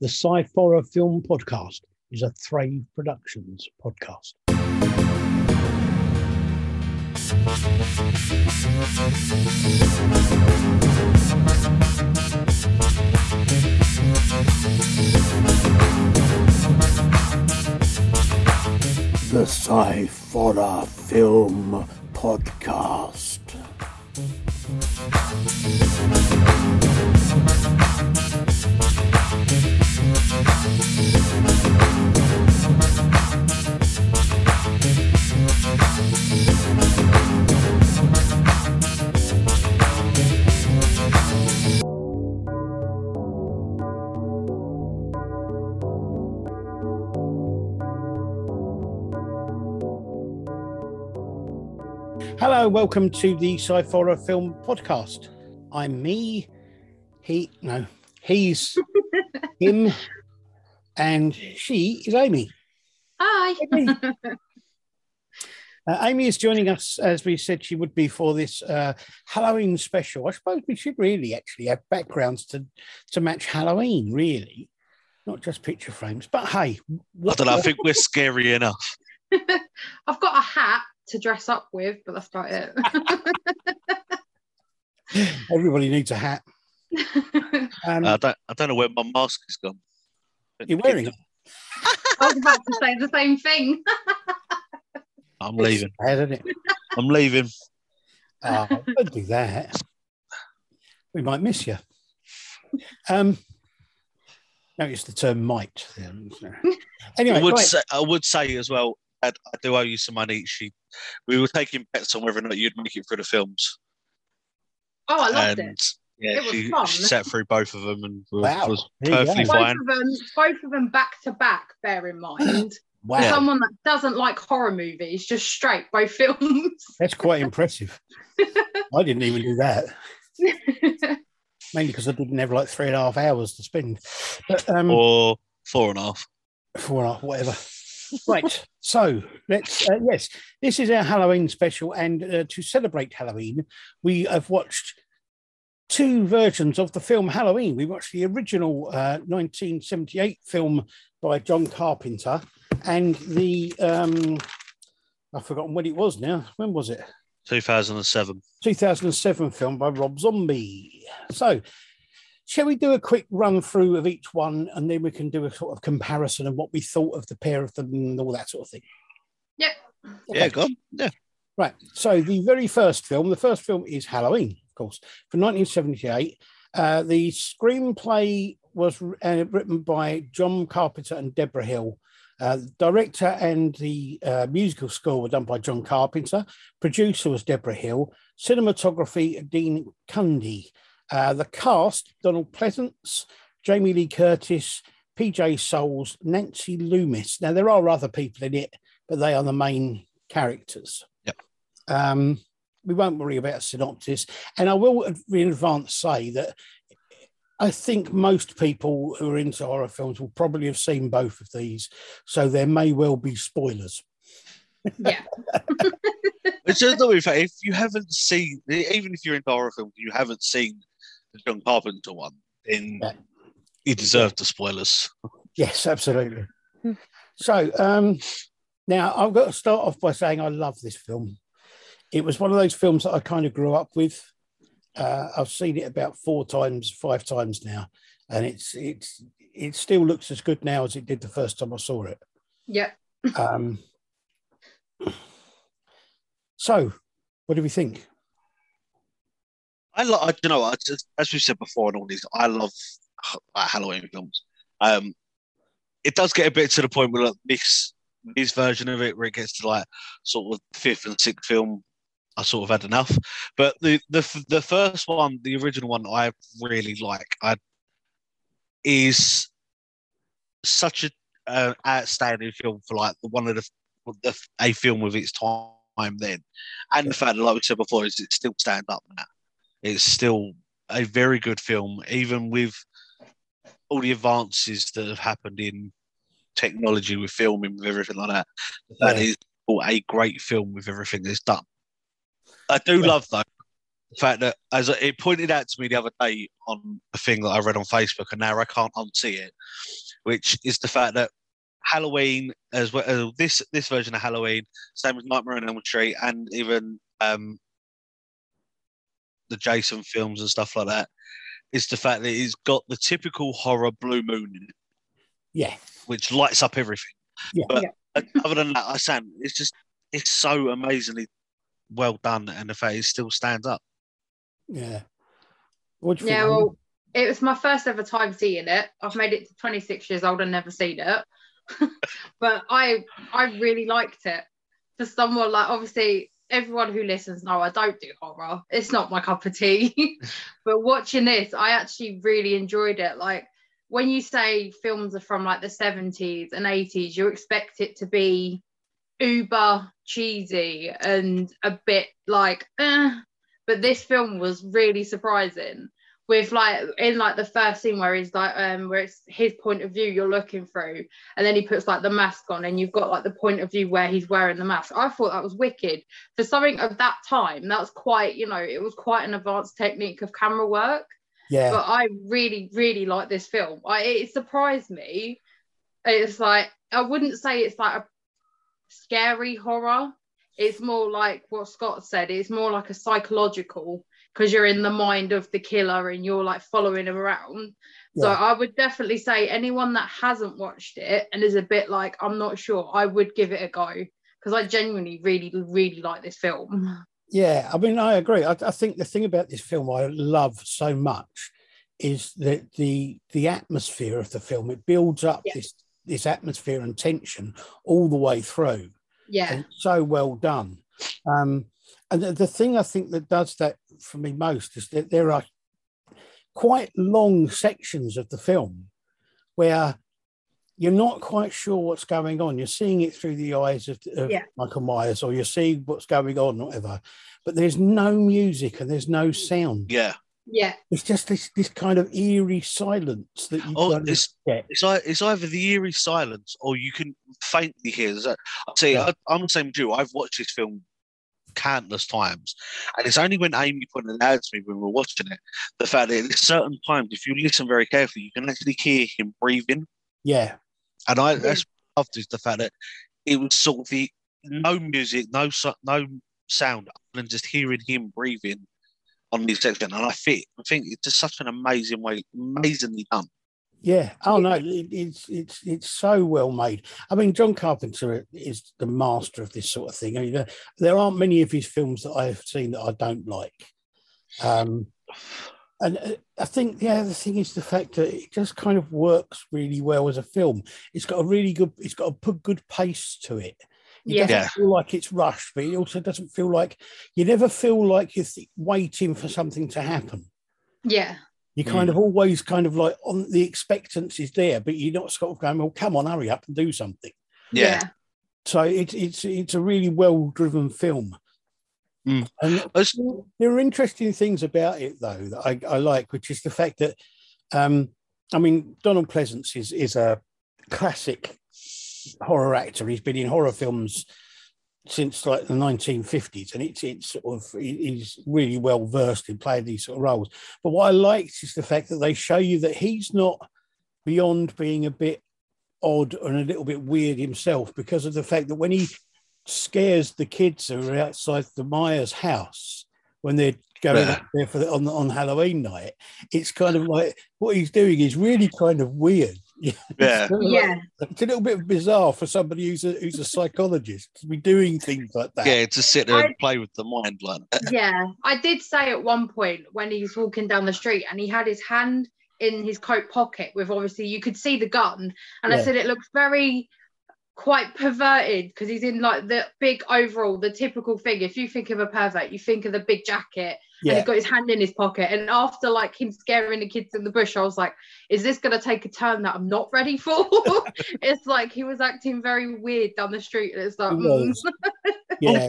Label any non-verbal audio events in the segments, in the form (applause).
The Sci-Fi Film Podcast is a Thrave Productions podcast. The Sci-Fi Film Podcast. Hello, welcome to the Sci-Fi Film Podcast. I'm me. He no, he's (laughs) him, and she is Amy. Hi. Amy. (laughs) Uh, Amy is joining us as we said she would be for this uh, Halloween special. I suppose we should really actually have backgrounds to to match Halloween, really, not just picture frames. But hey, I don't know. I think we're scary enough. (laughs) I've got a hat to dress up with, but that's about it. (laughs) everybody needs a hat. Um, I don't. I don't know where my mask is gone. You're wearing it. I was about to say the same thing. (laughs) I'm leaving. Bad, isn't it? I'm leaving. Oh, don't do that. We might miss you. Um, notice the term might. Anyway, I would right. say. I would say as well. I, I do owe you some money. She, we were taking bets on whether or not you'd make it through the films. Oh, I loved and it. Yeah, It was she, fun. she sat through both of them and was, Wow. was There you perfectly Both fine. of them, both of them back to back. Bear in mind, (clears throat) wow, someone that doesn't like horror movies, just straight both films. (laughs) that's quite impressive. I didn't even do that, (laughs) mainly because I didn't have like three and a half hours to spend. But um, Or four and a half. four and a half, whatever. right. So let's, uh, yes, this is our Halloween special. And uh, to celebrate Halloween, we have watched two versions of the film Halloween. We watched the original uh, 1978 film by John Carpenter and the, um, I've forgotten when it was now. When was it? 2007. 2007 film by Rob Zombie. So, shall we do a quick run through of each one and then we can do a sort of comparison of what we thought of the pair of them and all that sort of thing? Yep. Yeah, go on. Yeah. Right. So, the very first film, the first film is Halloween, of course, from 1978. Uh, the screenplay was uh, written by John Carpenter and Debra Hill. Uh, the director and the uh, musical score were done by John Carpenter. Producer was Debra Hill. Cinematography, Dean Cundey. Uh, the cast, Donald Pleasence, Jamie Lee Curtis, PJ Soles, Nancy Loomis. Now, there are other people in it, but they are the main characters. Yep. Um, we won't worry about a synopsis. And I will in advance say that I think most people who are into horror films will probably have seen both of these. So there may well be spoilers. Yeah. (laughs) It's just the way, if you haven't seen, even if you're into horror films, you haven't seen the John Carpenter one, then Yeah. you deserve the spoilers. Yes, absolutely. So um, now I've got to start off by saying I love this film. It was one of those films that I kind of grew up with. Uh, I've seen it about four times, five times now, and it's it's it still looks as good now as it did the first time I saw it. Yep. Um, so, what do we think? I love, I, you know, I, just- as we've said before on all these, I love uh, Halloween films. Um, it does get a bit to the point where like, this this version of it, where it gets to like sort of fifth and sixth film, I sort of had enough. But the the the first one, the original one, I really like. I is such a uh, outstanding film for like the one of the, the a film of its time then, and the fact that, like we said before, is it still stand up now. It's still a very good film, even with all the advances that have happened in technology with filming, with everything like that. That Yeah. is a great film with everything that's done. I do Yeah. love though the fact that as it pointed out to me the other day on a thing that I read on Facebook, and now I can't unsee it, which is the fact that Halloween, as well uh, this this version of Halloween, same as Nightmare on Elm Street, and even um, the Jason films and stuff like that, is the fact that it's got the typical horror blue moon in it, Yeah. which lights up everything. Yeah. But Yeah. (laughs) other than that, I said it's just it's so amazingly well done, and the fact it still stands up. Yeah. What do you Yeah, think? well, it was my first ever time seeing it. I've made it to 26 years old and never seen it. (laughs) but I I really liked it. For someone like obviously everyone who listens know I don't do horror. It's not my cup of tea. (laughs) but watching this, I actually really enjoyed it. Like when you say films are from like the 70s and 80s, you expect it to be uber cheesy and a bit like eh. but this film was really surprising with like in like the first scene where he's like um where it's his point of view you're looking through and then he puts like the mask on and you've got like the point of view where he's wearing the mask i thought that was wicked for something of that time that was quite you know it was quite an advanced technique of camera work yeah. but I really, really like this film. I, it surprised me. It's like I wouldn't say it's like a scary horror. It's more like what Scott said. It's more like a psychological because you're in the mind of the killer and you're like following him around. So I would definitely say anyone that hasn't watched it and is a bit like I'm not sure, I would give it a go because I genuinely really, really like this film. Yeah, I mean, I agree. I, I think the thing about this film I love so much is that the the atmosphere of the film. It builds up Yeah. this this atmosphere and tension all the way through, Yeah, and so well done. Um, and the, the thing I think that does that for me most is that there are quite long sections of the film where you're not quite sure what's going on. You're seeing it through the eyes of, of Yeah. Michael Myers, or you're seeing what's going on, whatever. But there's no music and there's no sound. Yeah, yeah, It's just this this kind of eerie silence that you Oh, it's- get. it's it's either the eerie silence or you can faintly hear. There's a- I'll tell you, Yeah. I, I'm the same Jew. I've watched this film countless times, and it's only when Amy put it out to me when we were watching it the fact that at certain times, if you listen very carefully, you can actually hear him breathing. Yeah, And I Yeah. that's what I loved is the fact that it was sort of the no mm. music, no no sound, and just hearing him breathing on this section. And I think I think it's just such an amazing way, amazingly done. yeah. Oh no, it, it's it's it's so well made. I mean, John Carpenter is the master of this sort of thing. I mean, there, aren't many of his films that I've seen that I don't like. Um, and uh, I think the other thing is the fact that it just kind of works really well as a film. It's got a really good, it's got a good pace to it. It Yeah. doesn't feel like it's rushed, but it also doesn't feel like you never feel like you're th- waiting for something to happen. yeah, You kind of always kind of like on the expectancy's there, but you're not sort of going, well, come on, hurry up and do something. Yeah. So it's it's it's a really well driven film. Mm. And It's- there are interesting things about it though that I, I like, which is the fact that um, I mean Donald Pleasence is is a classic horror actor. He's been in horror films since like the 1950s, and it's it's sort of he's really well versed in playing these sort of roles. But what I liked is the fact that they show you that he's not beyond being a bit odd and a little bit weird himself because of the fact that when he scares the kids who are outside the Myers house when they're going Yeah. up there for the, on on Halloween night, it's kind of like what he's doing is really kind of weird. Yeah. It's kind of like- yeah, it's a little bit bizarre for somebody who's a who's a psychologist to be doing things like that. Yeah, to sit there I- and play with the mind like that. yeah. I did say at one point when he was walking down the street and he had his hand in his coat pocket with obviously you could see the gun, and I said it looks very quite perverted because he's in like the big overall, the typical thing. If you think of a pervert, you think of the big jacket and yeah, he's got his hand in his pocket. And after like him scaring the kids in the bush, I was like, is this gonna take a turn that I'm not ready for? (laughs) (laughs) it's like he was acting very weird down the street, and it's like, He mm. (laughs) yeah,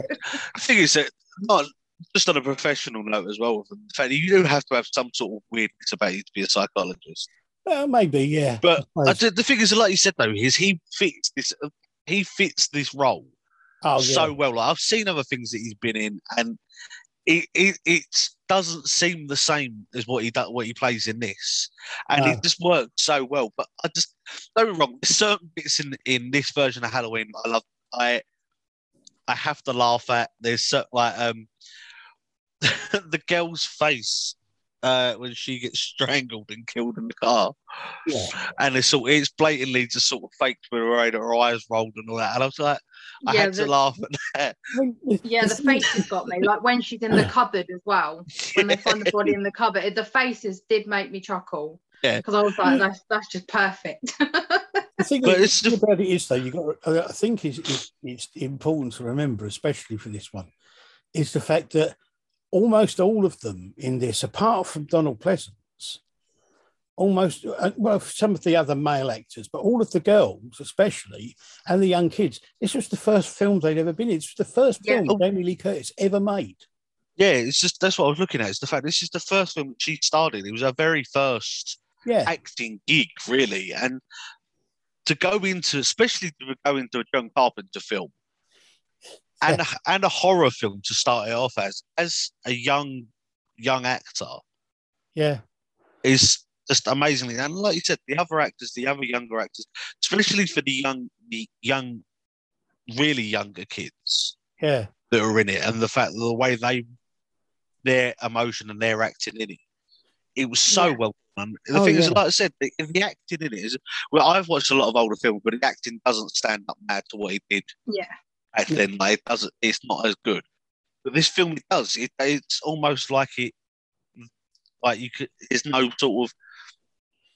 The thing is that not just on a professional note as well. The fact that you do have to have some sort of weirdness about you to be a psychologist. well, maybe, yeah. But I I did- the thing is, like you said though, is he fits this. He fits this role oh, yeah. so well. Like, I've seen other things that he's been in, and it, it it doesn't seem the same as what he does what he plays in this, and No. it just works so well. But I just don't wrong. There's certain bits in in this version of Halloween I love. I I have to laugh at. There's certain like um (laughs) the girl's face uh when she gets (laughs) strangled and killed in the car, Yeah. and it's sort it's blatantly just sort of faked with her, her eyes rolled and all that. And I was like, I Yeah, had to laugh at that. (laughs) Yeah, the faces got me. Like when she's in the cupboard as well. When they find the body in the cupboard, it- the faces did make me chuckle. Yeah. Because I was like, that's that's just perfect. (laughs) The thing, But is- it's the thing about it is, though, you got. I think is is it's important to remember, especially for this one, is the fact that almost all of them in this, apart from Donald Pleasence, almost uh, well, some of the other male actors, but all of the girls, especially, and the young kids, this was the first film they'd ever been in. It's the first Yeah. film Jamie Lee Curtis ever made. Yeah, it's just that's what I was looking at. It's the fact this is the first film she starred in. It was her very first Yeah, acting gig, really, and to go into, especially to go into a John Carpenter film, and a, and a horror film to start it off as, as a young young actor, yeah, is just amazingly. And like you said, the other actors, the other younger actors, especially for the young, the young, really younger kids yeah, that are in it, and the fact that the way they, their emotion and their acting in it, it was so Yeah. well done. The Oh, thing is, yeah. like I said, the, the acting in it is well. I've watched a lot of older films, but the acting doesn't stand up mad to what he did yeah. Back Yeah. then. Like it doesn't. It's not as good. But this film, it does. It, it's almost like it. Like you could. There's no sort of.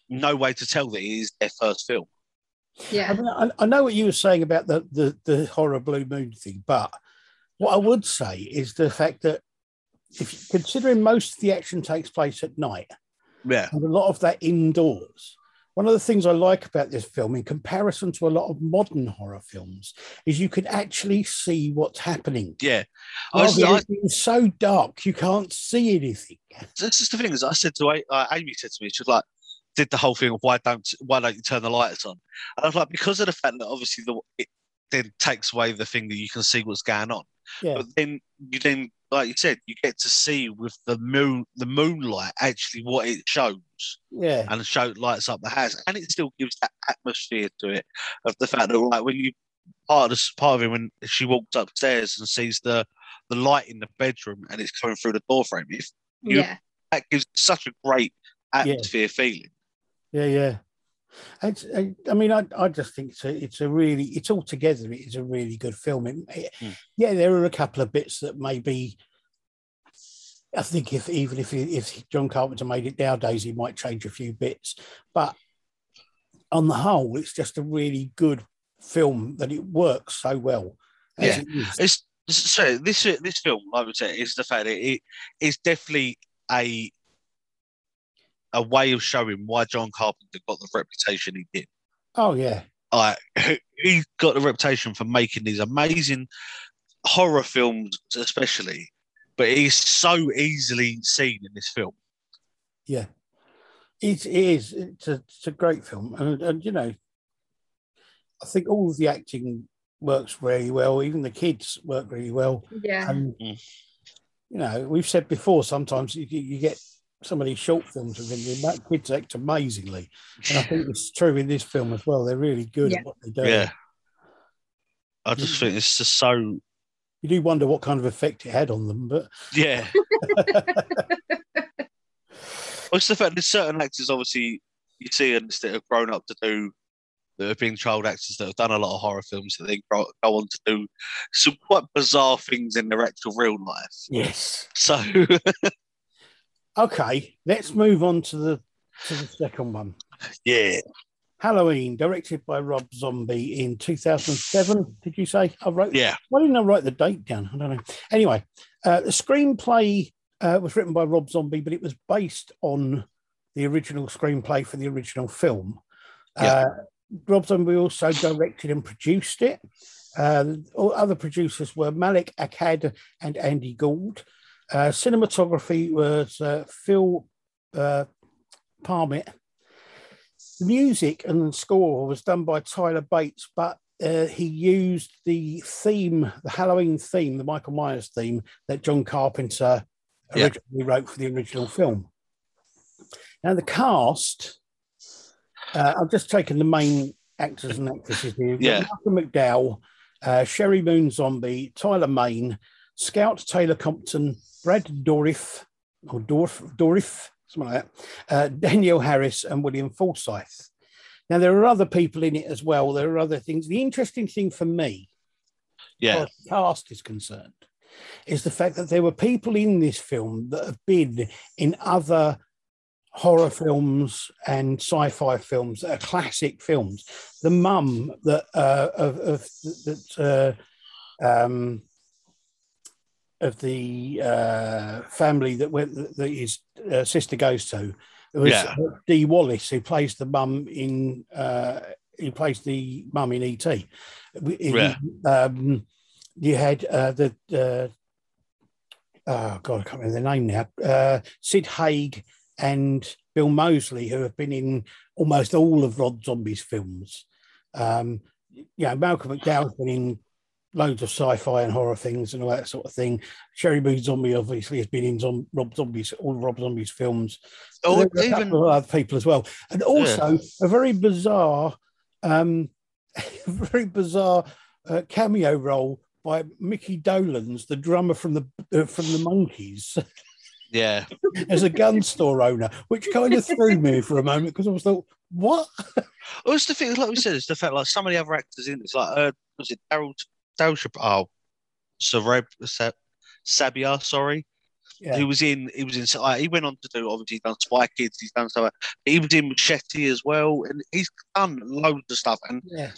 No way to tell that it is their first film. Yeah, I, Yeah. mean, I, I know what you were saying about the, the the horror blue moon thing, but what I would say is the fact that if considering most of the action takes place at night Yeah. and a lot of that indoors, one of the things I like about this film, in comparison to a lot of modern horror films, is you can actually see what's happening. Yeah. I was, Rather I, than being so dark you can't see anything. this is the thing. Is I said to uh, Amy said to me, she was like, did the whole thing of why don't why don't you turn the lights on? And I was like, because of the fact that obviously the it then takes away the thing that you can see what's going on. Yeah, But then you then, like you said, you get to see with the moon, the moonlight, actually what it shows, yeah, and the show lights up the house, and it still gives that atmosphere to it of the fact that like when you part of this part of it when she walks upstairs and sees the the light in the bedroom and it's coming through the door frame, if you- Yeah. that gives such a great atmosphere feeling. yeah, yeah. It's, I, I mean, I, I just think it's a, it's a really, it's all together. It is a really good film. It, it- Mm. Yeah, there are a couple of bits that maybe, I think if even if if John Carpenter made it nowadays, he might change a few bits. But on the whole, it's just a really good film that it works so well. Yeah. it. It's so this this film, I would say, is the fact that it is definitely a a way of showing why John Carpenter got the reputation he did. Oh yeah, Like (laughs) he got the reputation for making these amazing horror films, especially, but he's so easily seen in this film. yeah. It is. It's a, it's a great film, and, and you know, I think all of the acting works really well. Even the kids work really well. Yeah. And Mm. you know, we've said before, sometimes you, you get some of these short films of Indian that kids act amazingly, and I think it's true in this film as well. They're really good Yeah. at what they do. Yeah. I just mm. think it's just so You do wonder what kind of effect it had on them, but (laughs) yeah. Well, it's the fact that certain actors, obviously, you see and that have grown up to do, that have been child actors that have done a lot of horror films, that they go on to do some quite bizarre things in their actual real life. yes. So, (laughs) Okay, let's move on to the to the second one. yeah, Halloween, directed by Rob Zombie in 2007. Did you say? I wrote. yeah, Why didn't I write the date down? I don't know. Anyway, uh, the screenplay uh, was written by Rob Zombie, but it was based on the original screenplay for the original film. Yeah. Uh, Rob Zombie also directed and produced it. Uh, all other producers were Malek Akkad and Andy Gould. Uh, cinematography was uh, Phil uh, Parmet. The music and the score was done by Tyler Bates, but uh, he used the theme, the Halloween theme, the Michael Myers theme that John Carpenter Yeah. originally wrote for the original film. Now, the cast, uh, I've just taken the main actors and actresses here. Yeah. Malcolm McDowell, uh, Sheri Moon Zombie, Tyler Mane, Scout Taylor Compton, Brad Dourif, or Dorf, Dourif, something like that, uh, Danielle Harris, and William Forsyth. Now, there are other people in it as well. There are other things. The interesting thing for me, Yeah. as the cast is concerned, is the fact that there were people in this film that have been in other horror films and sci-fi films that are classic films. The mum that uh, of, of that uh, um, of the uh, family that went that his uh, sister goes to. It was Yeah. uh, Dee Wallace who plays the mum in uh, who plays the mum in ET. We- Yeah. Um, you had uh, the uh, oh god, I can't remember the name now. Uh, Sid Haig and Bill Moseley, who have been in almost all of Rob Zombie's films. Um, you know, Malcolm McDowell's been in loads of sci-fi and horror things and all that sort of thing. Sheri Moon Zombie obviously has been in Zom- Rob Zombie's all of Rob Zombie's films. Oh, There are a even couple of other people as well, and also a very bizarre, um, (laughs) very bizarre uh, cameo role by Mickey Dolenz, the drummer from the uh, from the Monkees, yeah. (laughs) as a gun store owner, which kind of threw me for a moment because I was thought, what? (laughs) Well, it's the thing, like we said, it's the fact like some of the other actors in this, like uh, was it Daryl Daryl Chap- oh, Sareb Sa- Sabia, sorry, Yeah, he was in. He was in. Like, he went on to do obviously he's done Spy Kids, he's done stuff. like- He was in Machete as well, and he's done loads of stuff. And yeah.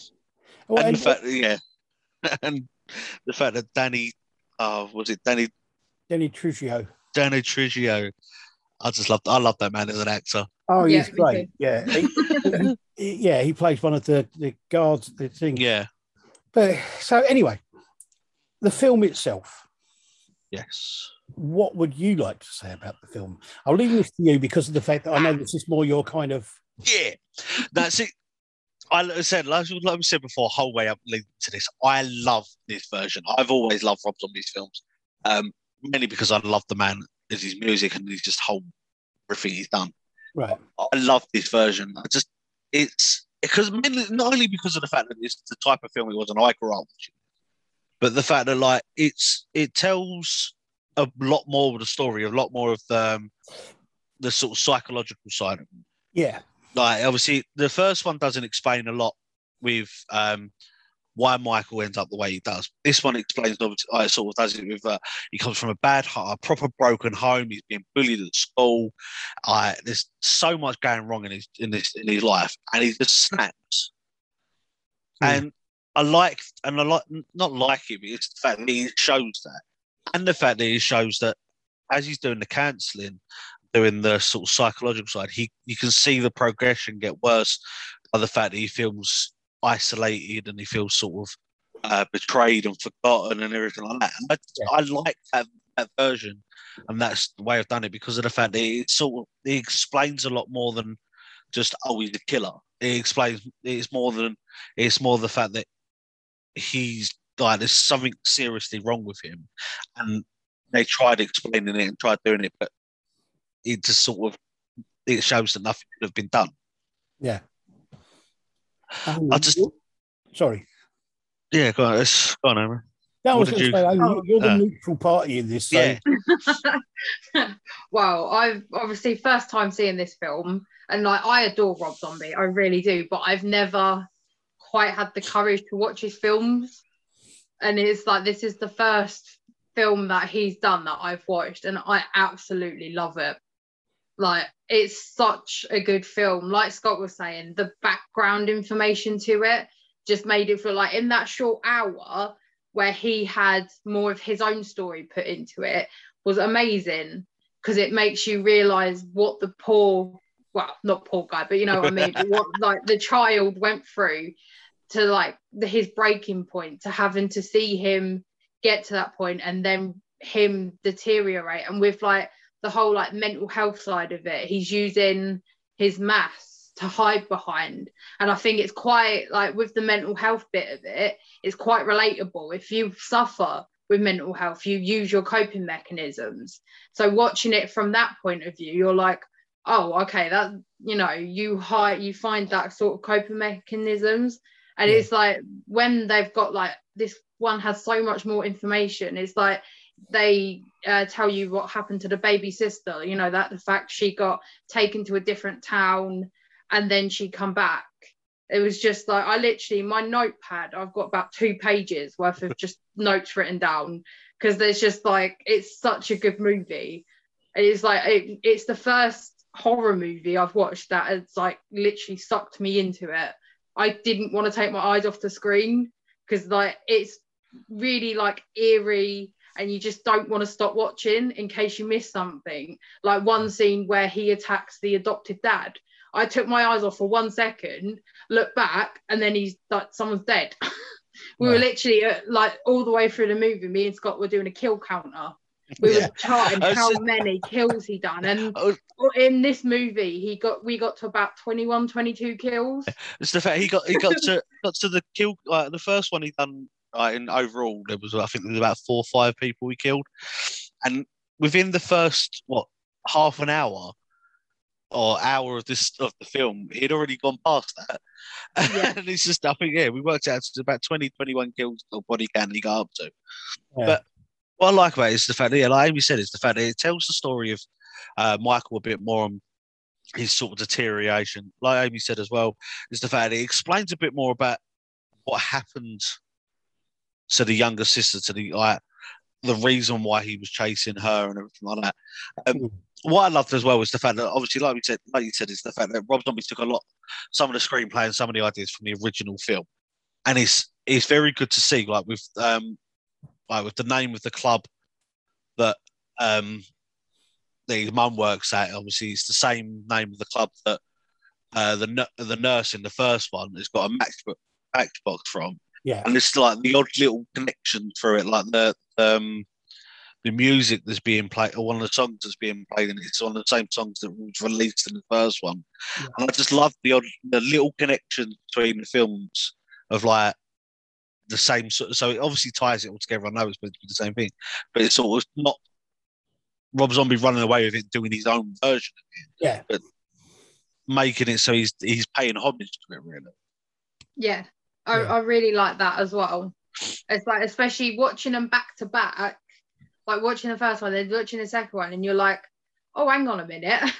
Well, and and the fact, yeah, (laughs) and the fact that Danny, oh, was it Danny Danny Trujillo. Danny Trujillo? I just love. I love that man as an actor. Oh, he's me great. Yeah, he, he- yeah, he plays one of the, the guards. The thing. Yeah. But so anyway, the film itself. Yes. What would you like to say about the film? I'll leave this to you because of the fact that I know this is more your kind of. Yeah, that's it. I like I said, like, like we said before, whole way up leading to this, I love this version. I've always loved Rob Zombie's films, um, mainly because I love the man, is his music and his just whole everything he's done. Right. I love this version. I just, it's because mainly not only because of the fact that it's the type of film it was, and I grew up watching, but the fact that like it's it tells a lot more of the story, a lot more of the um, the sort of psychological side of it Yeah. like obviously the first one doesn't explain a lot with um why Michael ends up the way he does. This one explains obviously uh, sort of does it with uh, he comes from a bad heart, a proper broken home. He's being bullied at school. Uh, there's so much going wrong in his in his in his life, and he just snaps. Hmm. And I like and I like not like it, but it's the fact that he shows that, and the fact that he shows that as he's doing the counselling, doing the sort of psychological side, he you can see the progression get worse by the fact that he feels isolated and he feels sort of uh, betrayed and forgotten and everything like that. And I, Yeah. I like that, that version, and that's the way I've done it because of the fact that it sort of it explains a lot more than just oh he's a killer. It explains it's more than it's more the fact that he's like there's something seriously wrong with him, and they tried explaining it and tried doing it, but it just sort of it shows that nothing could have been done. Yeah. I just- Sorry. Yeah, go on, let's go on, Emma. No, I What was did going to you- say, oh, Oh. you're the Uh, neutral party in this. So Yeah, (laughs) well, I've obviously first time seeing this film, and like I adore Rob Zombie, I really do, but I've never quite had the courage to watch his films. And it's like this is the first film that he's done that I've watched, and I absolutely love it. Like it's such a good film. Like Scott was saying, the background information to it just made it feel like in that short hour where he had more of his own story put into it was amazing because it makes you realize what the poor well not poor guy but you know what i mean what (laughs) like the child went through to like the, his breaking point to having to see him get to that point and then him deteriorate and with like the whole like mental health side of it he's using his maths to hide behind. And I think it's quite like with the mental health bit of it, it's quite relatable. If you suffer with mental health, you use your coping mechanisms. So watching it from that point of view, you're like, oh, okay, that you know, you hide, you find that sort of coping mechanisms. And yeah. it's like when they've got like this one has so much more information, it's like they uh, tell you what happened to the baby sister you know that the fact she got taken to a different town and then she come back. It was just like i literally my notepad i've got about two pages worth of just (laughs) notes written down because there's just like it's such a good movie. It's like it, it's the first horror movie i've watched that has like literally sucked me into it. I didn't want to take my eyes off the screen because like it's really like eerie and you just don't want to stop watching in case you miss something. Like one scene where he attacks the adopted dad. I took my eyes off for one second, look back, and then he's like, someone's dead. (laughs) we were literally uh, like all the way through the movie. Me and Scott were doing a kill counter. We yeah. were charting (laughs) how many kills he done, and (laughs) in this movie, he got we got to about 21, 22 kills. It's the fact he got he got to got to the kill. Like the first one he done uh, in overall, there was I think there was about four or five people we killed, and within the first what half an hour or hour of this of the film, he'd already gone past that. Yeah. (laughs) and it's just I think yeah, we worked out to about 20, 21 kills or body count he got up to. Yeah. But what I like about it is the fact that yeah, like Amy said, is the fact that it tells the story of uh, Michael a bit more on his sort of deterioration. Like Amy said as well, is the fact that it explains a bit more about what happened to the younger sister, to the like the reason why he was chasing her and everything like that. Um, mm. What I loved as well was the fact that obviously, like we said, like you said, is the fact that Rob Zombie took a lot, some of the screenplay and some of the ideas from the original film, and it's it's very good to see, like with um, like with the name of the club that um, the mum works at. Obviously, it's the same name of the club that uh, the the nurse in the first one has got a matchbook matchbox from. Yeah. And it's like the odd little connection through it, like the um the music that's being played, or one of the songs that's being played, and it's one of the same songs that was released in the first one. Yeah. And I just love the odd, the little connection between the films of like the same sort. So it obviously ties it all together. I know it's meant to be the same thing, but it's sort of not Rob Zombie running away with it, doing his own version of it. Yeah, but making it so he's he's paying homage to it, really. Yeah, I, yeah. I really like that as well. It's like especially watching them back to back, like watching the first one, then watching the second one, and you're like, oh, hang on a minute. (laughs)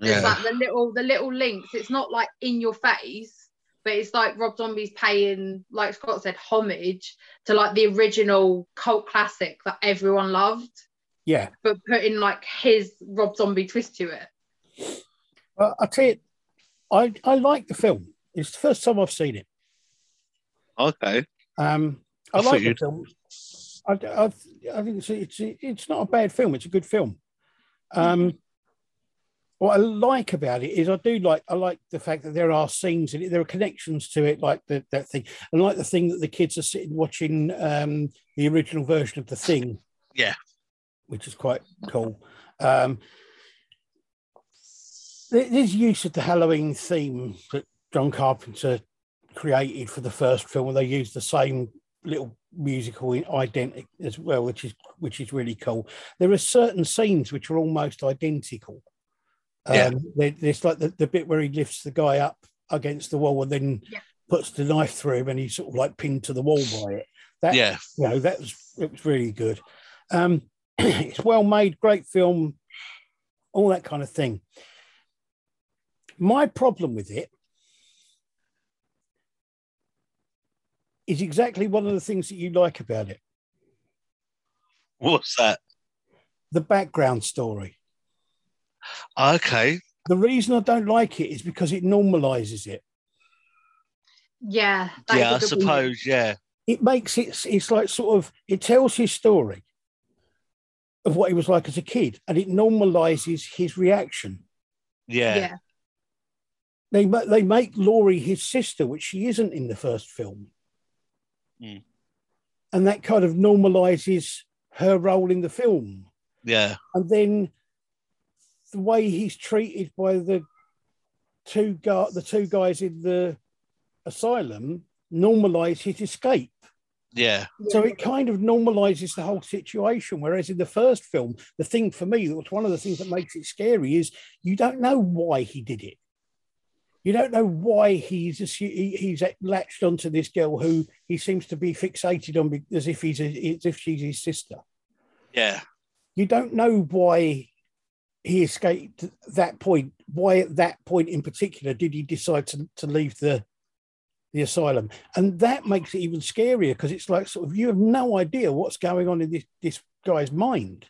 Yeah. it's like the little the little links. It's not like in your face, but it's like Rob Zombie's paying, like Scott said, homage to like the original cult classic that everyone loved. Yeah. But putting like his Rob Zombie twist to it. Well, I tell you, I I like the film. It's the first time I've seen it. Okay. Um, I, I like the film. I, I, I think it's, it's it's not a bad film. It's a good film. Um, what I like about it is I do like I like the fact that there are scenes in it. There are connections to it, like the, that thing, and like the thing that the kids are sitting watching um, the original version of the thing. Yeah, which is quite cool. Um, there's use of the Halloween theme that John Carpenter created for the first film, and they used the same little musical identity as well, which is which is really cool. There are certain scenes which are almost identical. Yeah. Um, there's like the, the bit where he lifts the guy up against the wall and then yeah. puts the knife through him, and he's sort of like pinned to the wall by it. That, yeah, you know, that was it was really good. Um, (clears throat) it's well made, great film, all that kind of thing. My problem with it is exactly one of the things that you like about it. What's that? The background story. Okay. The reason I don't like it is because it normalizes it. Yeah. Yeah, I suppose. Yeah. It makes it, it's like sort of, it tells his story of what he was like as a kid and it normalizes his reaction. Yeah. Yeah. They, they make Laurie his sister, which she isn't in the first film. Mm. And that kind of normalizes her role in the film. Yeah. And then the way he's treated by the two the two guys in the asylum normalize his escape. Yeah, So it kind of normalizes the whole situation. Whereas in the first film, the thing for me, that was one of the things that makes it scary, is you don't know why he did it. You don't know why he's he's latched onto this girl who he seems to be fixated on as if he's a, as if she's his sister. yeah, You don't know why he escaped that point. Why at that point in particular did he decide to, to leave the the asylum? And that makes it even scarier because it's like sort of you have no idea what's going on in this this guy's mind.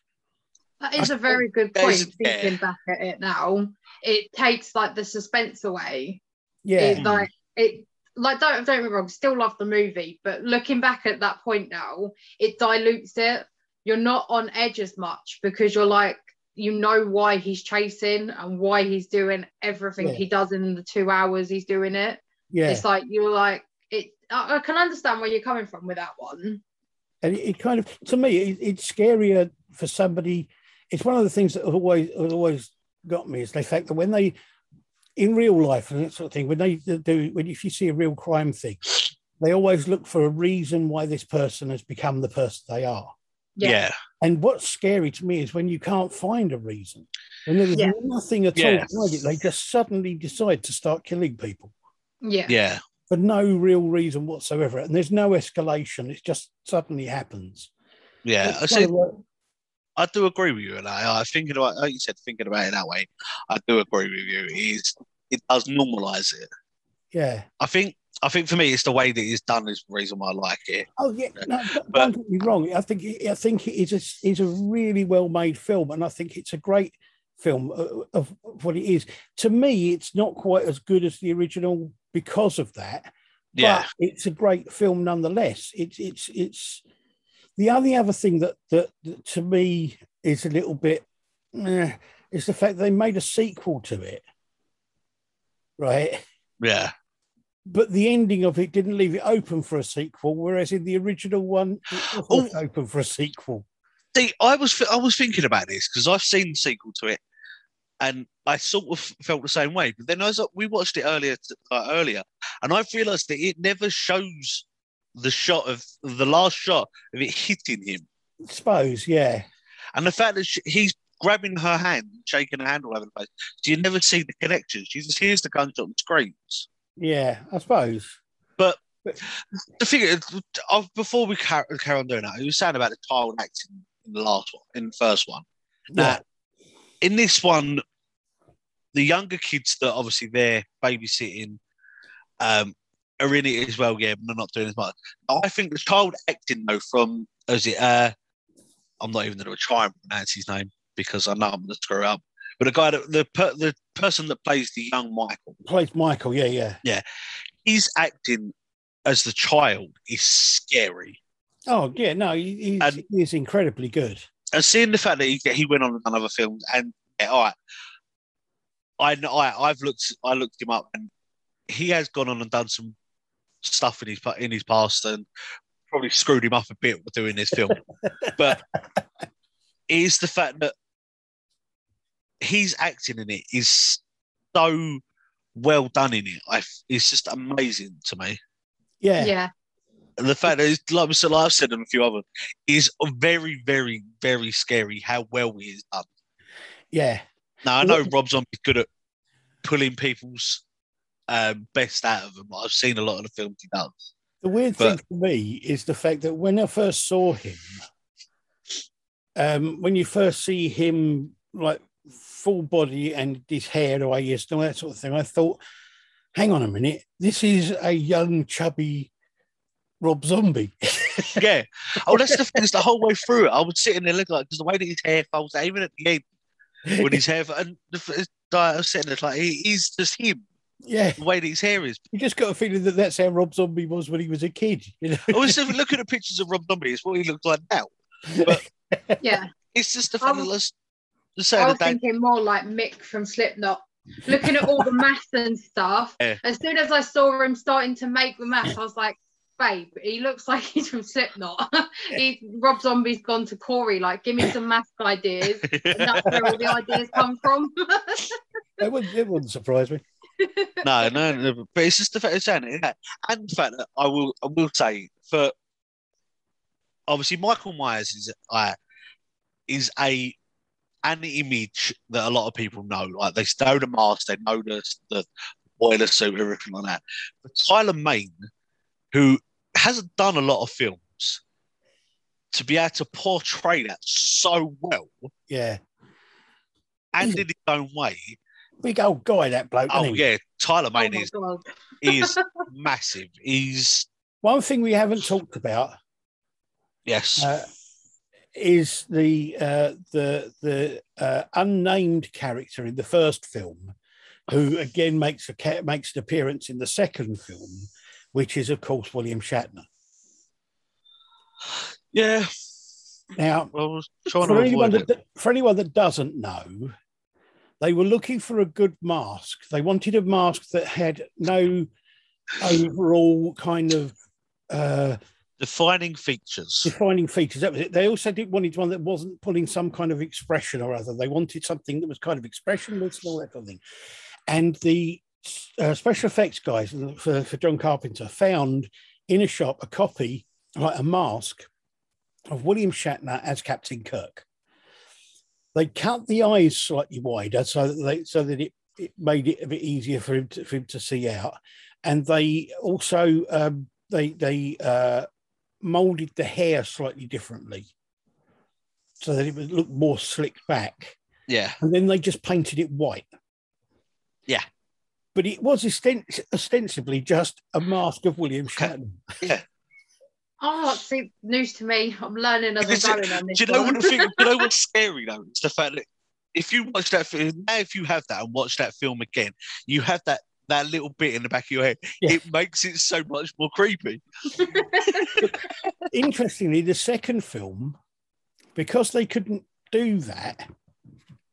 That is a very good point. Thinking yeah. back at it now, it takes like the suspense away. Yeah, It, like it, like don't don't get me wrong. Still love the movie, but looking back at that point now, it dilutes it. You're not on edge as much because you're like you know why he's chasing and why he's doing everything Yeah. he does in the two hours he's doing it. yeah. It's like you're like it. I, I can understand where you're coming from with that one. and it, it kind of to me it, it's scarier for somebody it's one of the things that always has always got me is the fact that when they in real life and that sort of thing when they do when if you see a real crime thing they always look for a reason why this person has become the person they are yeah, Yeah. and what's scary to me is when you can't find a reason and there's Yeah. nothing at Yeah. all behind it they just suddenly decide to start killing people Yeah. yeah. for no real reason whatsoever and there's no escalation it just suddenly happens yeah. I kind said of like- I do agree with you, and I, I thinking about like you said, thinking about it that way. I do agree with you. Is it does normalize it. yeah I think. I think for me, it's the way that it's done is the reason why I like it. Oh yeah, no, don't- But- don't get me wrong. I think I think it is a, is a really well made film, and I think it's a great film of, of what it is. To me, it's not quite as good as the original because of that, Yeah, but it's a great film nonetheless. It's it's it's the only other thing that that, that to me is a little bit eh, is the fact they made a sequel to it, right? yeah, But the ending of it didn't leave it open for a sequel, whereas in the original one, it was Oh. open for a sequel. See, I was I was thinking about this because I've seen the sequel to it, and I sort of felt the same way. But then I- we watched it earlier uh, earlier, and I've realised that it never shows the shot of the last shot of it hitting him, suppose, yeah. and the fact that she, he's grabbing her hand, shaking her hand all over the place. So you never see the connection. She just hears the gunshot and screams. Yeah, I suppose. But the figure of before we car- carry on doing that, you were saying about the child acting in the last one, in the first one. Yeah, in this one, the younger kids that obviously they're babysitting um, are in it as well, yeah, but they're not doing as much. I think the child acting though from as it uh I'm not even gonna try and pronounce his name because I know I'm gonna screw up. But the guy that the per, the person that plays the young Michael, plays Michael. Yeah, yeah. Yeah. His acting as the child is scary. Oh, yeah. No, he's, And- he's incredibly good. and seeing the fact that he, he went on and done other films, and yeah, all right, I, I I've looked I looked him up, and he has gone on and done some stuff in his in his past, and probably screwed him up a bit doing this film. (laughs) but is the fact that he's acting in it is so well done in it. I it's just amazing to me. Yeah, Yeah. And the fact that, it's, like, we said- I've said and a few others, is very, very, very scary how well he is done. yeah. Now I know Rob Zombie's good at pulling people's um, best out of them. I've seen a lot of the films he does. The weird But- thing for me is the fact that when I first saw him, um, when you first see him like full body and his hair the way he is, and all that sort of thing, I thought, hang on a minute, this is a young, chubby Rob Zombie. (laughs) Yeah. Oh, that's the thing. Is the whole way through it, I would sit in there looking like because the way that his hair folds, out, even at the end when his hair and the, I was sitting there like he, he's just him. Yeah, The way that his hair is. you just got a feeling that that's how Rob Zombie was when he was a kid. You know? I was looking at pictures of Rob Zombie. It's what he looks like now. (laughs) Yeah. It's just a fact that let's just I was that they, thinking more like Mick from Slipknot. Looking at all the maths and stuff. (laughs) Yeah. As soon as I saw him starting to make the maths, I was like, babe, he looks (laughs) like he's from Slipknot. he, Rob Zombie's gone to Corey, like, give me some math ideas. And that's where all the ideas come from. It wouldn't, it wouldn't surprise me. No, no, no, but it's just the fact of saying it, yeah. and the fact that I will, I will say for obviously Michael Myers is uh, is a an image that a lot of people know. Like they know the mask, they know the the boiler suit, everything like that. But Tyler Mane, who hasn't done a lot of films, to be able to portray that so well Yeah. and in his own way. Big old guy, that bloke. Oh he? yeah, Tyler Oh Mane is God. is (laughs) massive. He's One thing we haven't talked about yes, uh, is the uh, the the uh, unnamed character in the first film, who again makes a ca- makes an appearance in the second film, which is of course William Shatner. yeah. Now, Well, I was trying for anyone that for anyone that doesn't know, they were looking for a good mask. They wanted a mask that had no overall kind of uh, Defining features. defining features. That was it. They also did wanted one that wasn't pulling some kind of expression or other. They wanted something that was kind of expressionless and all that kind of thing. And the uh, special effects guys for, for John Carpenter found in a shop a copy, like a mask, of William Shatner as Captain Kirk. They cut the eyes slightly wider so that they so that it, it made it a bit easier for him to, for him to see out. And they also um, they they uh, molded the hair slightly differently so that it would look more slicked back. Yeah, And then they just painted it white. Yeah. But it was ostensibly just a mask of William. Shatner. Oh, see, news to me. I'm learning as Because I'm going on this. Do you know one. what the thing? Do you know what's (laughs) scary though? It's the fact that if you watch that film now, if you have that and watch that film again, you have that that little bit in the back of your head. Yeah. It makes it so much more creepy. (laughs) Interestingly, the second film, because they couldn't do that,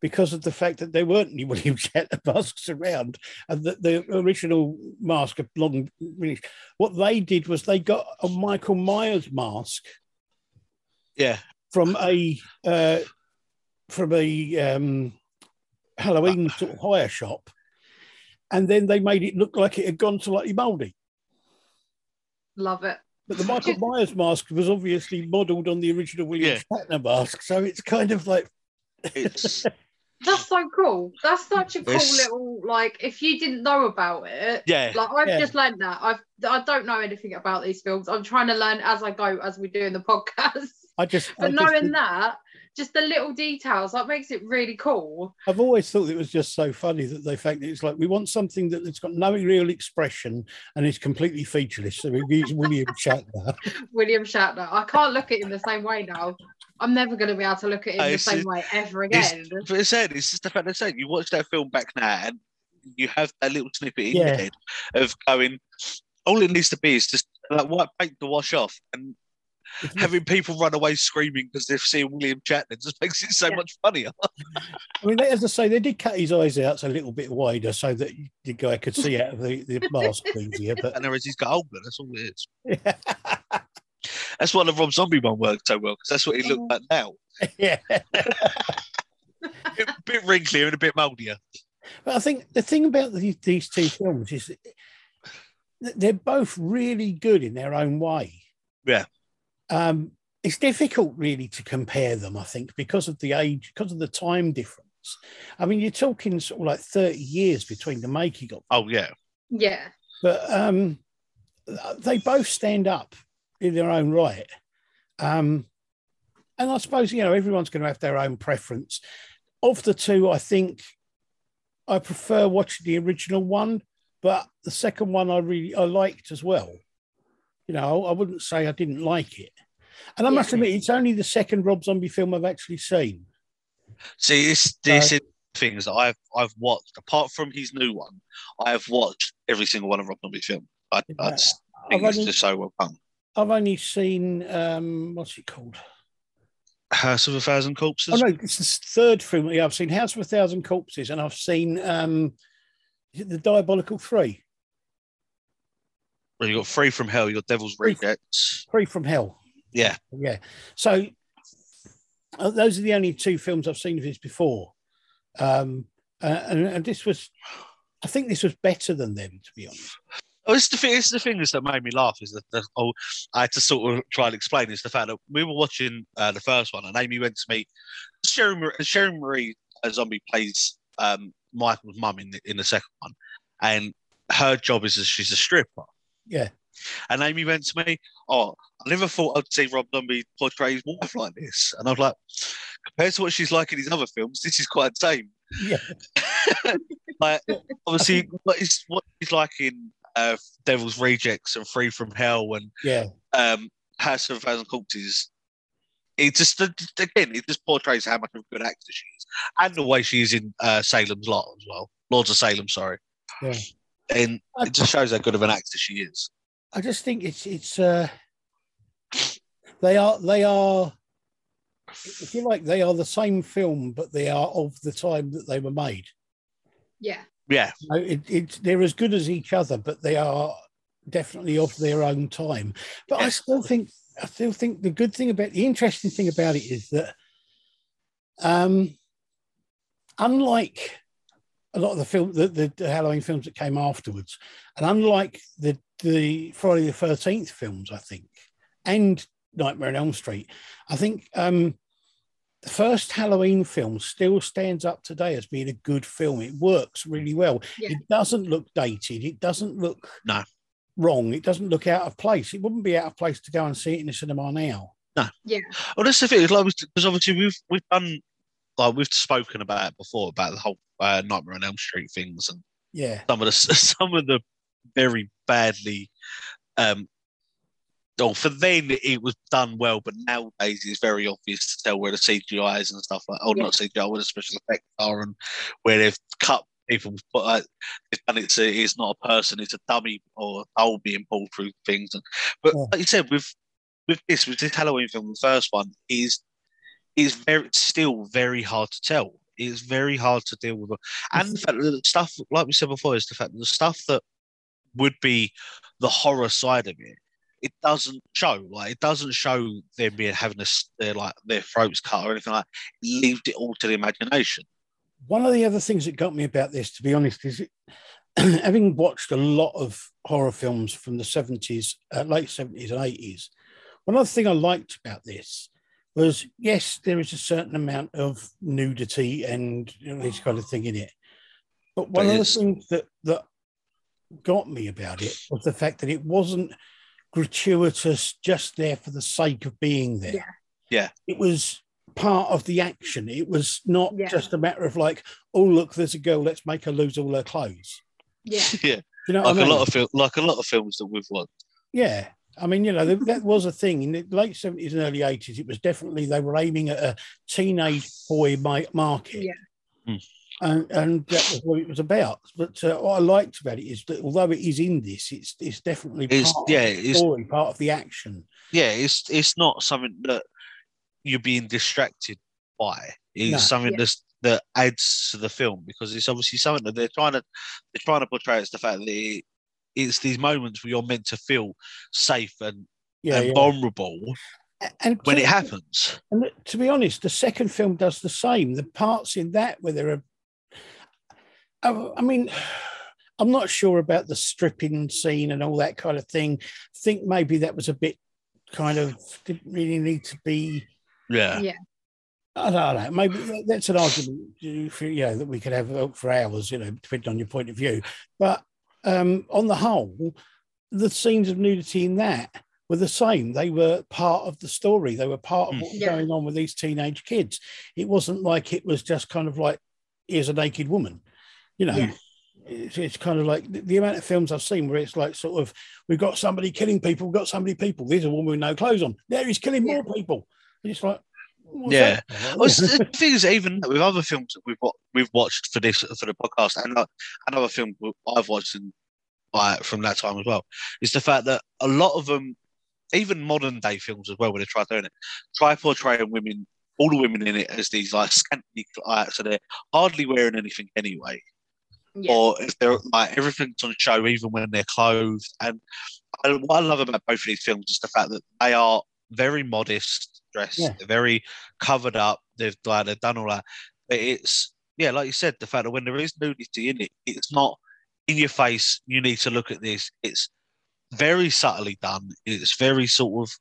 because of the fact that there weren't any William Shatner masks around, and that the original mask had long finished, what they did was they got a Michael Myers mask Yeah, from a uh, from a um, Halloween sort of hire shop, and then they made it look like it had gone slightly mouldy. Love it. But the Michael (laughs) Myers mask was obviously modelled on the original William Shatner mask, so it's kind of like it's (laughs) That's so cool. That's such a cool It's- little like. If you didn't know about it, yeah, like I've Yeah. just learned that. I've I don't know anything about these films. I'm trying to learn as I go, as we do in the (laughs) podcast. I just, I But just knowing that, just the little details, that makes it really cool. I've always thought it was just so funny that they fact it's like we want something that, that's got no real expression and is completely featureless. So we use William (laughs) Shatner. William Shatner. I can't look at him the same way now. I'm never going to be able to look at him Uh, the same just- way ever it's, again. but it's said it's just the fact that saying you watch that film back now and you have that little snippet in Yeah. your head of going. All it needs to be is just like white paint to wash off and having people run away screaming because they've seen William Shatner just (laughs) makes it so Yeah. much funnier. I mean, as I say, they did cut his eyes out a little bit wider so that the guy could see out of the, the (laughs) mask easier. But And whereas he's got older, that's all it is. (laughs) That's why the Rob Zombie one worked so well because that's what he looked like now. yeah. (laughs) A bit, bit wrinklier and a bit mouldier. But I think the thing about these, these two films is that they're both really good in their own way. Yeah. Um, it's difficult really to compare them, I think, because of the age, because of the time difference. I mean, you're talking sort of like 30 years between the making of Oh yeah, Yeah. but um, they both stand up in their own right. Um, and I suppose you know everyone's going to have their own preference. Of the two, I think I prefer watching the original one, but the second one I really I liked as well. You know, I wouldn't say I didn't like it. And I Yeah. must admit, it's only the second Rob Zombie film I've actually seen. See, this this is things that I've I've watched. Apart from his new one, I have watched every single one of Rob Zombie's film. I, I Yeah. just I've think it's only, just so well done. I've only seen um, what's it called? House of a Thousand Corpses. Oh no, it's the third film. Yeah, I've seen House of a Thousand Corpses, and I've seen um, the Diabolical Three, Well, you got Free from Hell. You got Devil's Free- Rejects. Free from Hell. Yeah, Yeah. So uh, those are the only two films I've seen of his before, um, uh, and, and this was I think this was better than them, to be honest. Oh, it's the thing. It's the things that made me laugh. Is that the, oh, I had to sort of try and explain is the fact that we were watching uh, the first one, and Amy went to meet Sharon. Marie, Sharon Marie Zombie plays um, Michael's mum in the, in the second one, and her job is that she's a stripper. Yeah. And Amy went to me, "Oh, I never thought I'd see Rob Zombie portray his wife like this." And I was like, compared to what she's like in his other films, this is quite tame. Yeah. (laughs) like obviously, what is what he's like in uh, Devil's Rejects and Free from Hell and Yeah. um, House of a Thousand Corpses. It just again, it just portrays how much of a good actor she is, and the way she is in uh, Salem's Lot as well, Lords of Salem. Sorry, Yeah. and it just shows how good of an actor she is. I just think it's it's uh they are they are if you like they are the same film but they are of the time that they were made Yeah. Yeah, know, it, it, they're as good as each other but they are definitely of their own time. But i still think i still think the good thing about the interesting thing about it is that um unlike a lot of the film the, the, the halloween films that came afterwards and unlike the the friday the 13th films i think and nightmare on elm street i think um the first halloween film still stands up today as being a good film it works really well Yeah. it doesn't look dated it doesn't look No. wrong it doesn't look out of place it wouldn't be out of place to go and see it in the cinema now No. Yeah. Well, that's the thing. It's like because obviously we've we've done like we've spoken about it before about the whole uh, Nightmare on Elm Street things and yeah some of the (laughs) some of the very badly um oh for then it was done well but nowadays it's very obvious to tell where the CGIs and stuff like oh not CGI where the special effects are and where they've cut people but uh, they've done it to it's not a person it's a dummy or a doll being pulled through things. And but Yeah. like you said with with this with this Halloween film the first one is is very still very hard to tell. It's very hard to deal with. And the fact that the stuff like we said before is the fact that the stuff that would be the horror side of it it doesn't show like it doesn't show them being having a, their like their throats cut or anything like that. it leaves it all to the imagination one of the other things that got me about this, to be honest, is it, (clears throat) having watched a lot of horror films from the 70s, uh, late 70s and 80s, one other thing I liked about this was yes, there is a certain amount of nudity and you know, this kind of thing in it. But one There of the things that, that got me about it was the fact that it wasn't gratuitous just there for the sake of being there. Yeah. Yeah. It was part of the action. It was not Yeah. just a matter of like, oh look, there's a girl, let's make her lose all her clothes. Yeah. (laughs) yeah You know, like what I a mean? lot of fil- like a lot of films that we've watched yeah. I mean, you know, that, that was a thing in the late seventies and early eighties. It was definitely they were aiming at a teenage boy market, Yeah. Hmm. And and that was what it was about. But uh, what I liked about it is that although it is in this, it's it's definitely It's- part yeah, of the it's- story, part of the action. yeah it's it's not something that you're being distracted by it's No. something Yeah. that's that adds to the film because it's obviously something that they're trying to they're trying to portray as the fact that it, it's these moments where you're meant to feel safe and, Yeah, and yeah. vulnerable and when to- it happens And to be honest, the second film does the same. The parts in that where there are, I, I mean, I'm not sure about the stripping scene and all that kind of thing. I think maybe that was a bit kind of didn't really need to be. yeah Yeah. I don't know. Maybe that's an argument for you know that we could have for hours. You know, depending on your point of view. But um, on the whole, the scenes of nudity in that were the same. They were part of the story. They were part of Mm. what was Yeah. going on with these teenage kids. It wasn't like it was just kind of like here's a naked woman. You know. Yeah. It's, it's kind of like the, the amount of films I've seen where it's like sort of we've got somebody killing people, we've got somebody people. There's a woman with no clothes on. There he's killing Yeah. more people. And it's like, what's Yeah. that? Well, it's- the thing is, even with other films that we've we've watched for this for the podcast, and uh, another film I've watched in, uh, from that time as well, is the fact that a lot of them, even modern day films as well, when they try doing it, try portraying women, all the women in it as these like scantily, uh, so they're hardly wearing anything anyway, Yeah. or if they're like everything's on show, even when they're clothed. And I, what I love about both of these films is the fact that they are very modest dressed, Yeah. they're very covered up. They've like they've done all that. But it's yeah, like you said, the fact that when there is nudity in it, it's not in your face. You need to look at this. It's very subtly done. It's very sort of.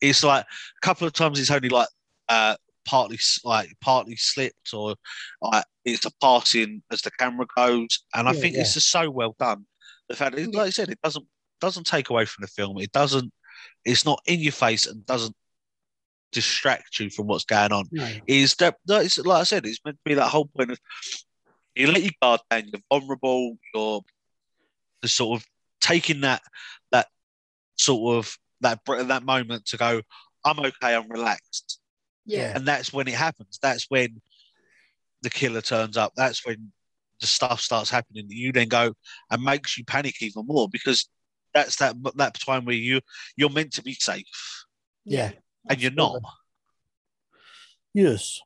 It's like a couple of times. It's only like uh, partly like partly slipped or like it's a passing as the camera goes, and I Yeah, think yeah. it's just so well done. The fact, that, like I said, it doesn't doesn't take away from the film. It doesn't. It's not in your face and doesn't distract you from what's going on. No. Is that like I said, it's meant to be that whole point of you let your guard down, you're vulnerable, you're the sort of taking that that sort of that that moment to go, I'm okay, I'm relaxed, Yeah. and that's when it happens. That's when the killer turns up. That's when the stuff starts happening. You then go and makes you panic even more because that's that that time where you you're meant to be safe Yeah. and you're not. Yes.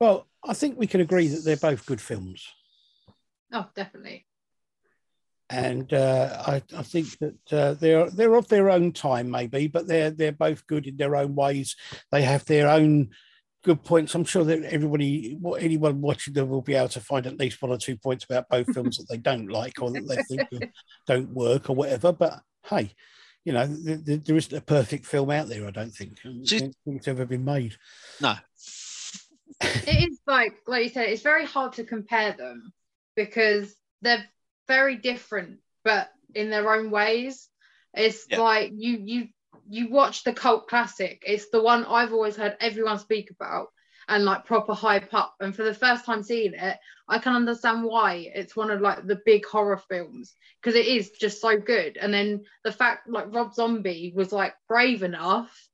Well, I think we can agree that they're both good films. Oh, definitely. And uh, I, I think that uh, they're they're of their own time, maybe, but they're they're both good in their own ways. They have their own good points. I'm sure that everybody, anyone watching them, will be able to find at least one or two points about both films that they don't like or that they think (laughs) don't work or whatever. But hey, you know, th- th- there isn't a perfect film out there. I don't think. I don't think it's ever been made. No, it is like like you said it's very hard to compare them because they're very different but in their own ways. It's Yeah. like you you you watch the cult classic. It's the one i've always heard everyone speak about and like proper hype up. And for the first time seeing it i can understand why it's one of like the big horror films because it is just so good. And then the fact like rob zombie was like brave enough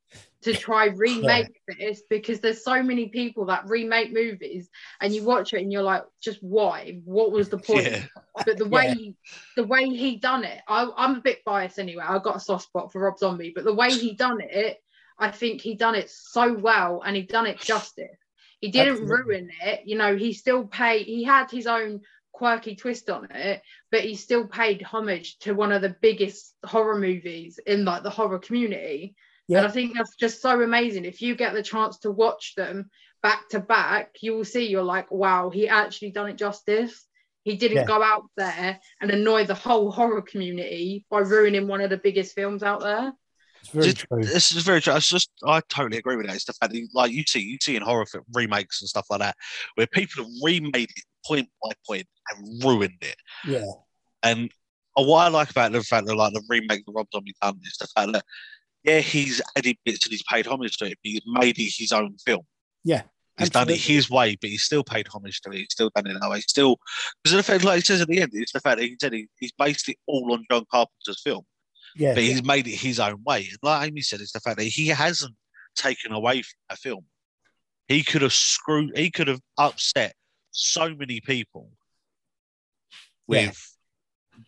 to try remake this because there's so many people that remake movies and you watch it and you're like just why? What was the point? Yeah, but the (laughs) way Yeah. he, the way he done it I, i'm a bit biased anyway. I got a soft spot for rob zombie but the way he done it i think he done it so well and he done it justice. He didn't Absolutely. ruin it. You know he still paid he had his own quirky twist on it but he still paid homage to one of the biggest horror movies in like the horror community Yeah. and i think that's just so amazing if you get the chance to watch them back to back you will see you're like wow he actually done it justice he didn't Yeah. go out there and annoy the whole horror community by ruining one of the biggest films out there It's very Just- true. this is very true. It's just I totally agree with that. It's the fact that like you see, you see in horror film remakes and stuff like that, where people have remade it point by point and ruined it. Yeah. And what I like about the fact that like the remake that Rob Zombie done is the fact that yeah, he's added bits and he's paid homage to it, but he's made it his own film. Yeah, He's done it his way, but he's still paid homage to it. He's still done it that way. He's Still, because the fact, like he says at the end, it's the fact that he said he, he's based it all on John Carpenter's film Yeah. but he's made it his own way. And like Amy said, it's the fact that he hasn't taken away from that film. He could have screwed, he could have upset so many people Yeah. with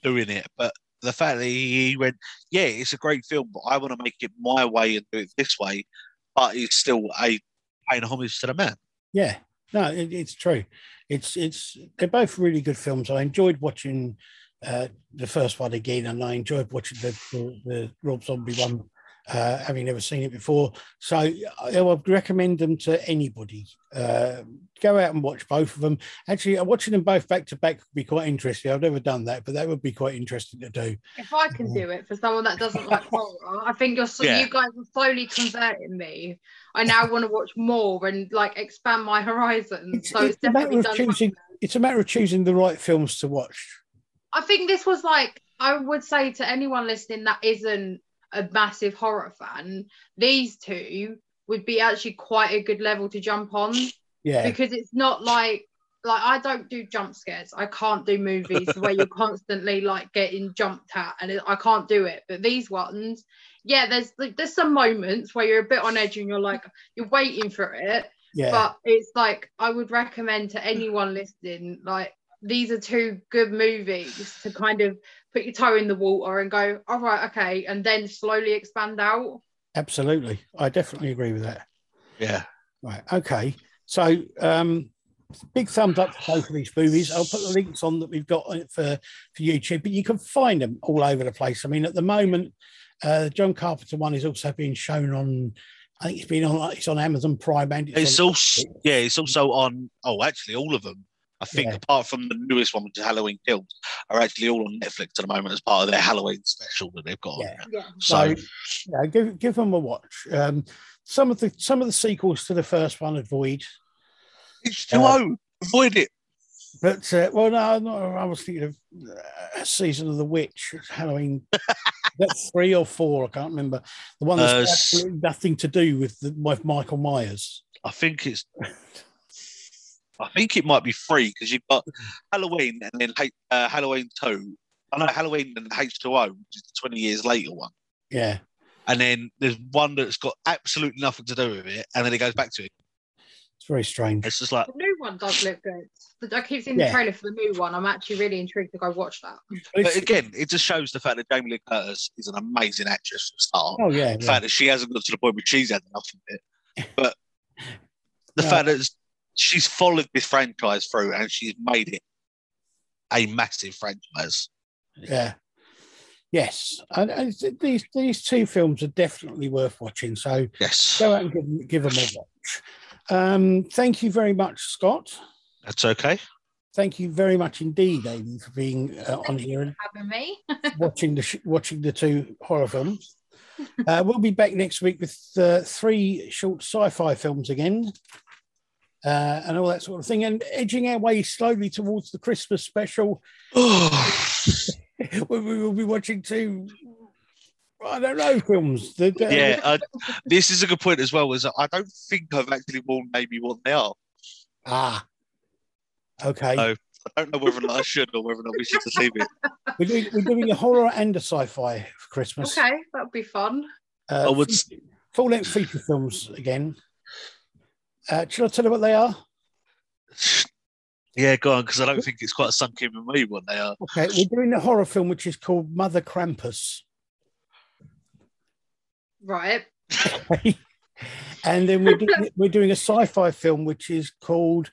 doing it. But the fact that he, went, yeah, it's a great film, but I want to make it my way and do it this way, but it's still a paying homage to the man. Yeah, no, it, it's true. It's it's they're both really good films. I enjoyed watching uh, the first one again, and I enjoyed watching the the, the Rob Zombie one, uh, having never seen it before. So I, I would recommend them to anybody. Uh, go out and watch both of them. Actually, uh, watching them both back to back would be quite interesting. I've never done that, but that would be quite interesting to do. if i can do it for someone that doesn't like horror i think you're so, Yeah. you guys are slowly converting me i now want to watch more and like expand my horizons so it's, a matter definitely of done choosing. It's a matter of choosing the right films to watch. I think this was like I would say to anyone listening that isn't a massive horror fan, these two would be actually quite a good level to jump on Yeah, because it's not like like I don't do jump scares. I can't do movies where you're (laughs) constantly like getting jumped at, and it, I can't do it. But these ones, yeah, there's like, there's some moments where you're a bit on edge and you're like you're waiting for it, yeah. but it's like I would recommend to anyone listening, like these are two good movies to kind of put your toe in the water and go, all right, okay, and then slowly expand out. Absolutely. I definitely agree with that. Yeah. Right. Okay. So, um, big thumbs up for both of these movies. I'll put the links on that we've got it for, for YouTube, but you can find them all over the place. I mean, at the moment, uh, John Carpenter one is also being shown on, I think it's been on, it's on Amazon Prime and it's, It's on, also, yeah, it's also on, oh, actually, all of them I think Yeah. apart from the newest one, which is Halloween Kills, are actually all on Netflix at the moment as part of their Halloween special that they've got. on Yeah. there. Yeah. So So yeah, give give them a watch. Um, some of the some of the sequels to the first one avoid, it's too old. Avoid it. but uh, well, no, no, I was thinking of uh, season of the witch, Halloween. (laughs) That's three or four. I can't remember the one that's Uh, absolutely nothing to do with the, with Michael Myers. I think it's. (laughs) I think it might be free because you've got Halloween and then uh, Halloween two. I know Halloween and H two O, which is the twenty years later one, Yeah, and then there's one that's got absolutely nothing to do with it, and then it goes back to it. it's very strange. It's just like The new one does look good. I keep seeing Yeah. the trailer for the new one. I'm actually really intrigued to go watch that. But But again, it just shows the fact that Jamie Lee Curtis is an amazing actress for a start. oh yeah, The yeah. fact that she hasn't got to the point where she's had enough of it. But (laughs) the No. fact that she's followed this franchise through and she's made it a massive franchise. Yeah. Yes, and, and these these two films are definitely worth watching. So Yes. go out and give, them- give them a watch. Um, thank you very much, Scott. That's okay. Thank you very much indeed, Amy, for being uh, on here and Having me. (laughs) watching the sh- watching the two horror films. Uh, we'll be back next week with uh, three short sci-fi films again, uh, and all that sort of thing, and edging our way slowly towards the Christmas special. (sighs) we we will be watching two. I don't know films. The, the- yeah, I, this is a good point as well. Is I don't think I've actually warned maybe what they are. Ah. Okay. Oh. I don't know whether or not I should or whether or not we should just leave it. We're, doing, we're doing a horror and a sci-fi for Christmas. Okay, that'd be fun. Uh, I would- full length feature films again. Uh, shall I tell you what they are? Yeah, go on, because I don't think it's quite sunk in with me what they are. Okay, we're doing a horror film which is called Mother Krampus. Right. and then we're doing, (laughs) we're doing a sci-fi film which is called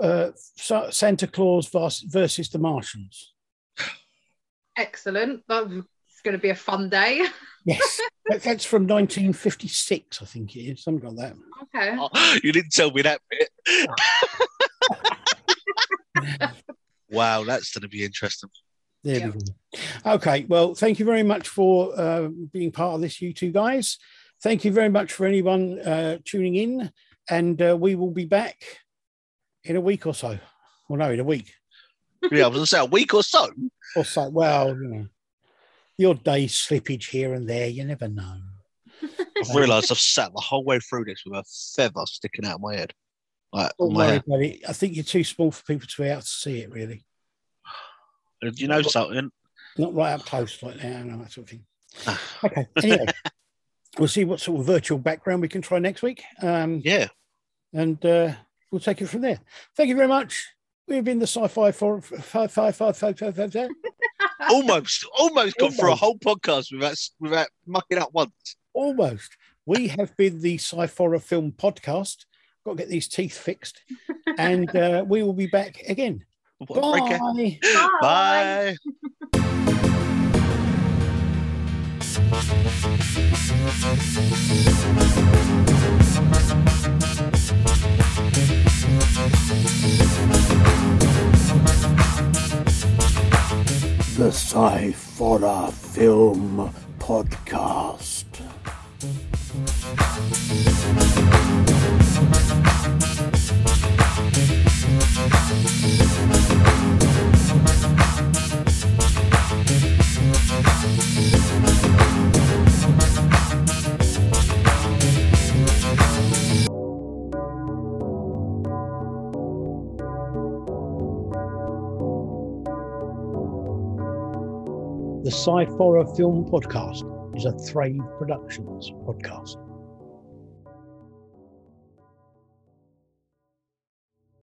uh, Santa Claus vers- versus the Martians. Excellent. That's going to be a fun day. (laughs) Yes, that's from 1956, I think it is, something like that. Okay. Oh, (laughs) you didn't tell me that bit. (laughs) wow, that's going to be interesting. There Yeah. we go. Okay, well, thank you very much for uh, being part of this, you two guys. Thank you very much for anyone uh, tuning in, and uh, we will be back in a week or so. Well, no, in a week Yeah, I was going to say a week or so. or so. Well, you know, the odd day slippage here and there. You never know. I've realised I've sat the whole way through this with a feather sticking out of my head. Like, Don't my worry head. about it. I think you're too small for people to be able to see it. Really, And you know something? not right up close like that. and that sort of thing. Okay. Anyway, we'll see what sort of virtual background we can try next week. Um, Yeah. and uh, we'll take it from there. Thank you very much. We've been the sci-fi for five, five, five, five, five, five, five. Almost, almost got through a whole podcast without without mucking up once. almost. We have been the sci-fi film podcast. Got to get these teeth fixed, and uh, we will be back again. What a breaker. Bye. Bye. (laughs) The Sci-Fi Film Podcast. Sci-Fi Film Podcast is a Thrave Productions podcast.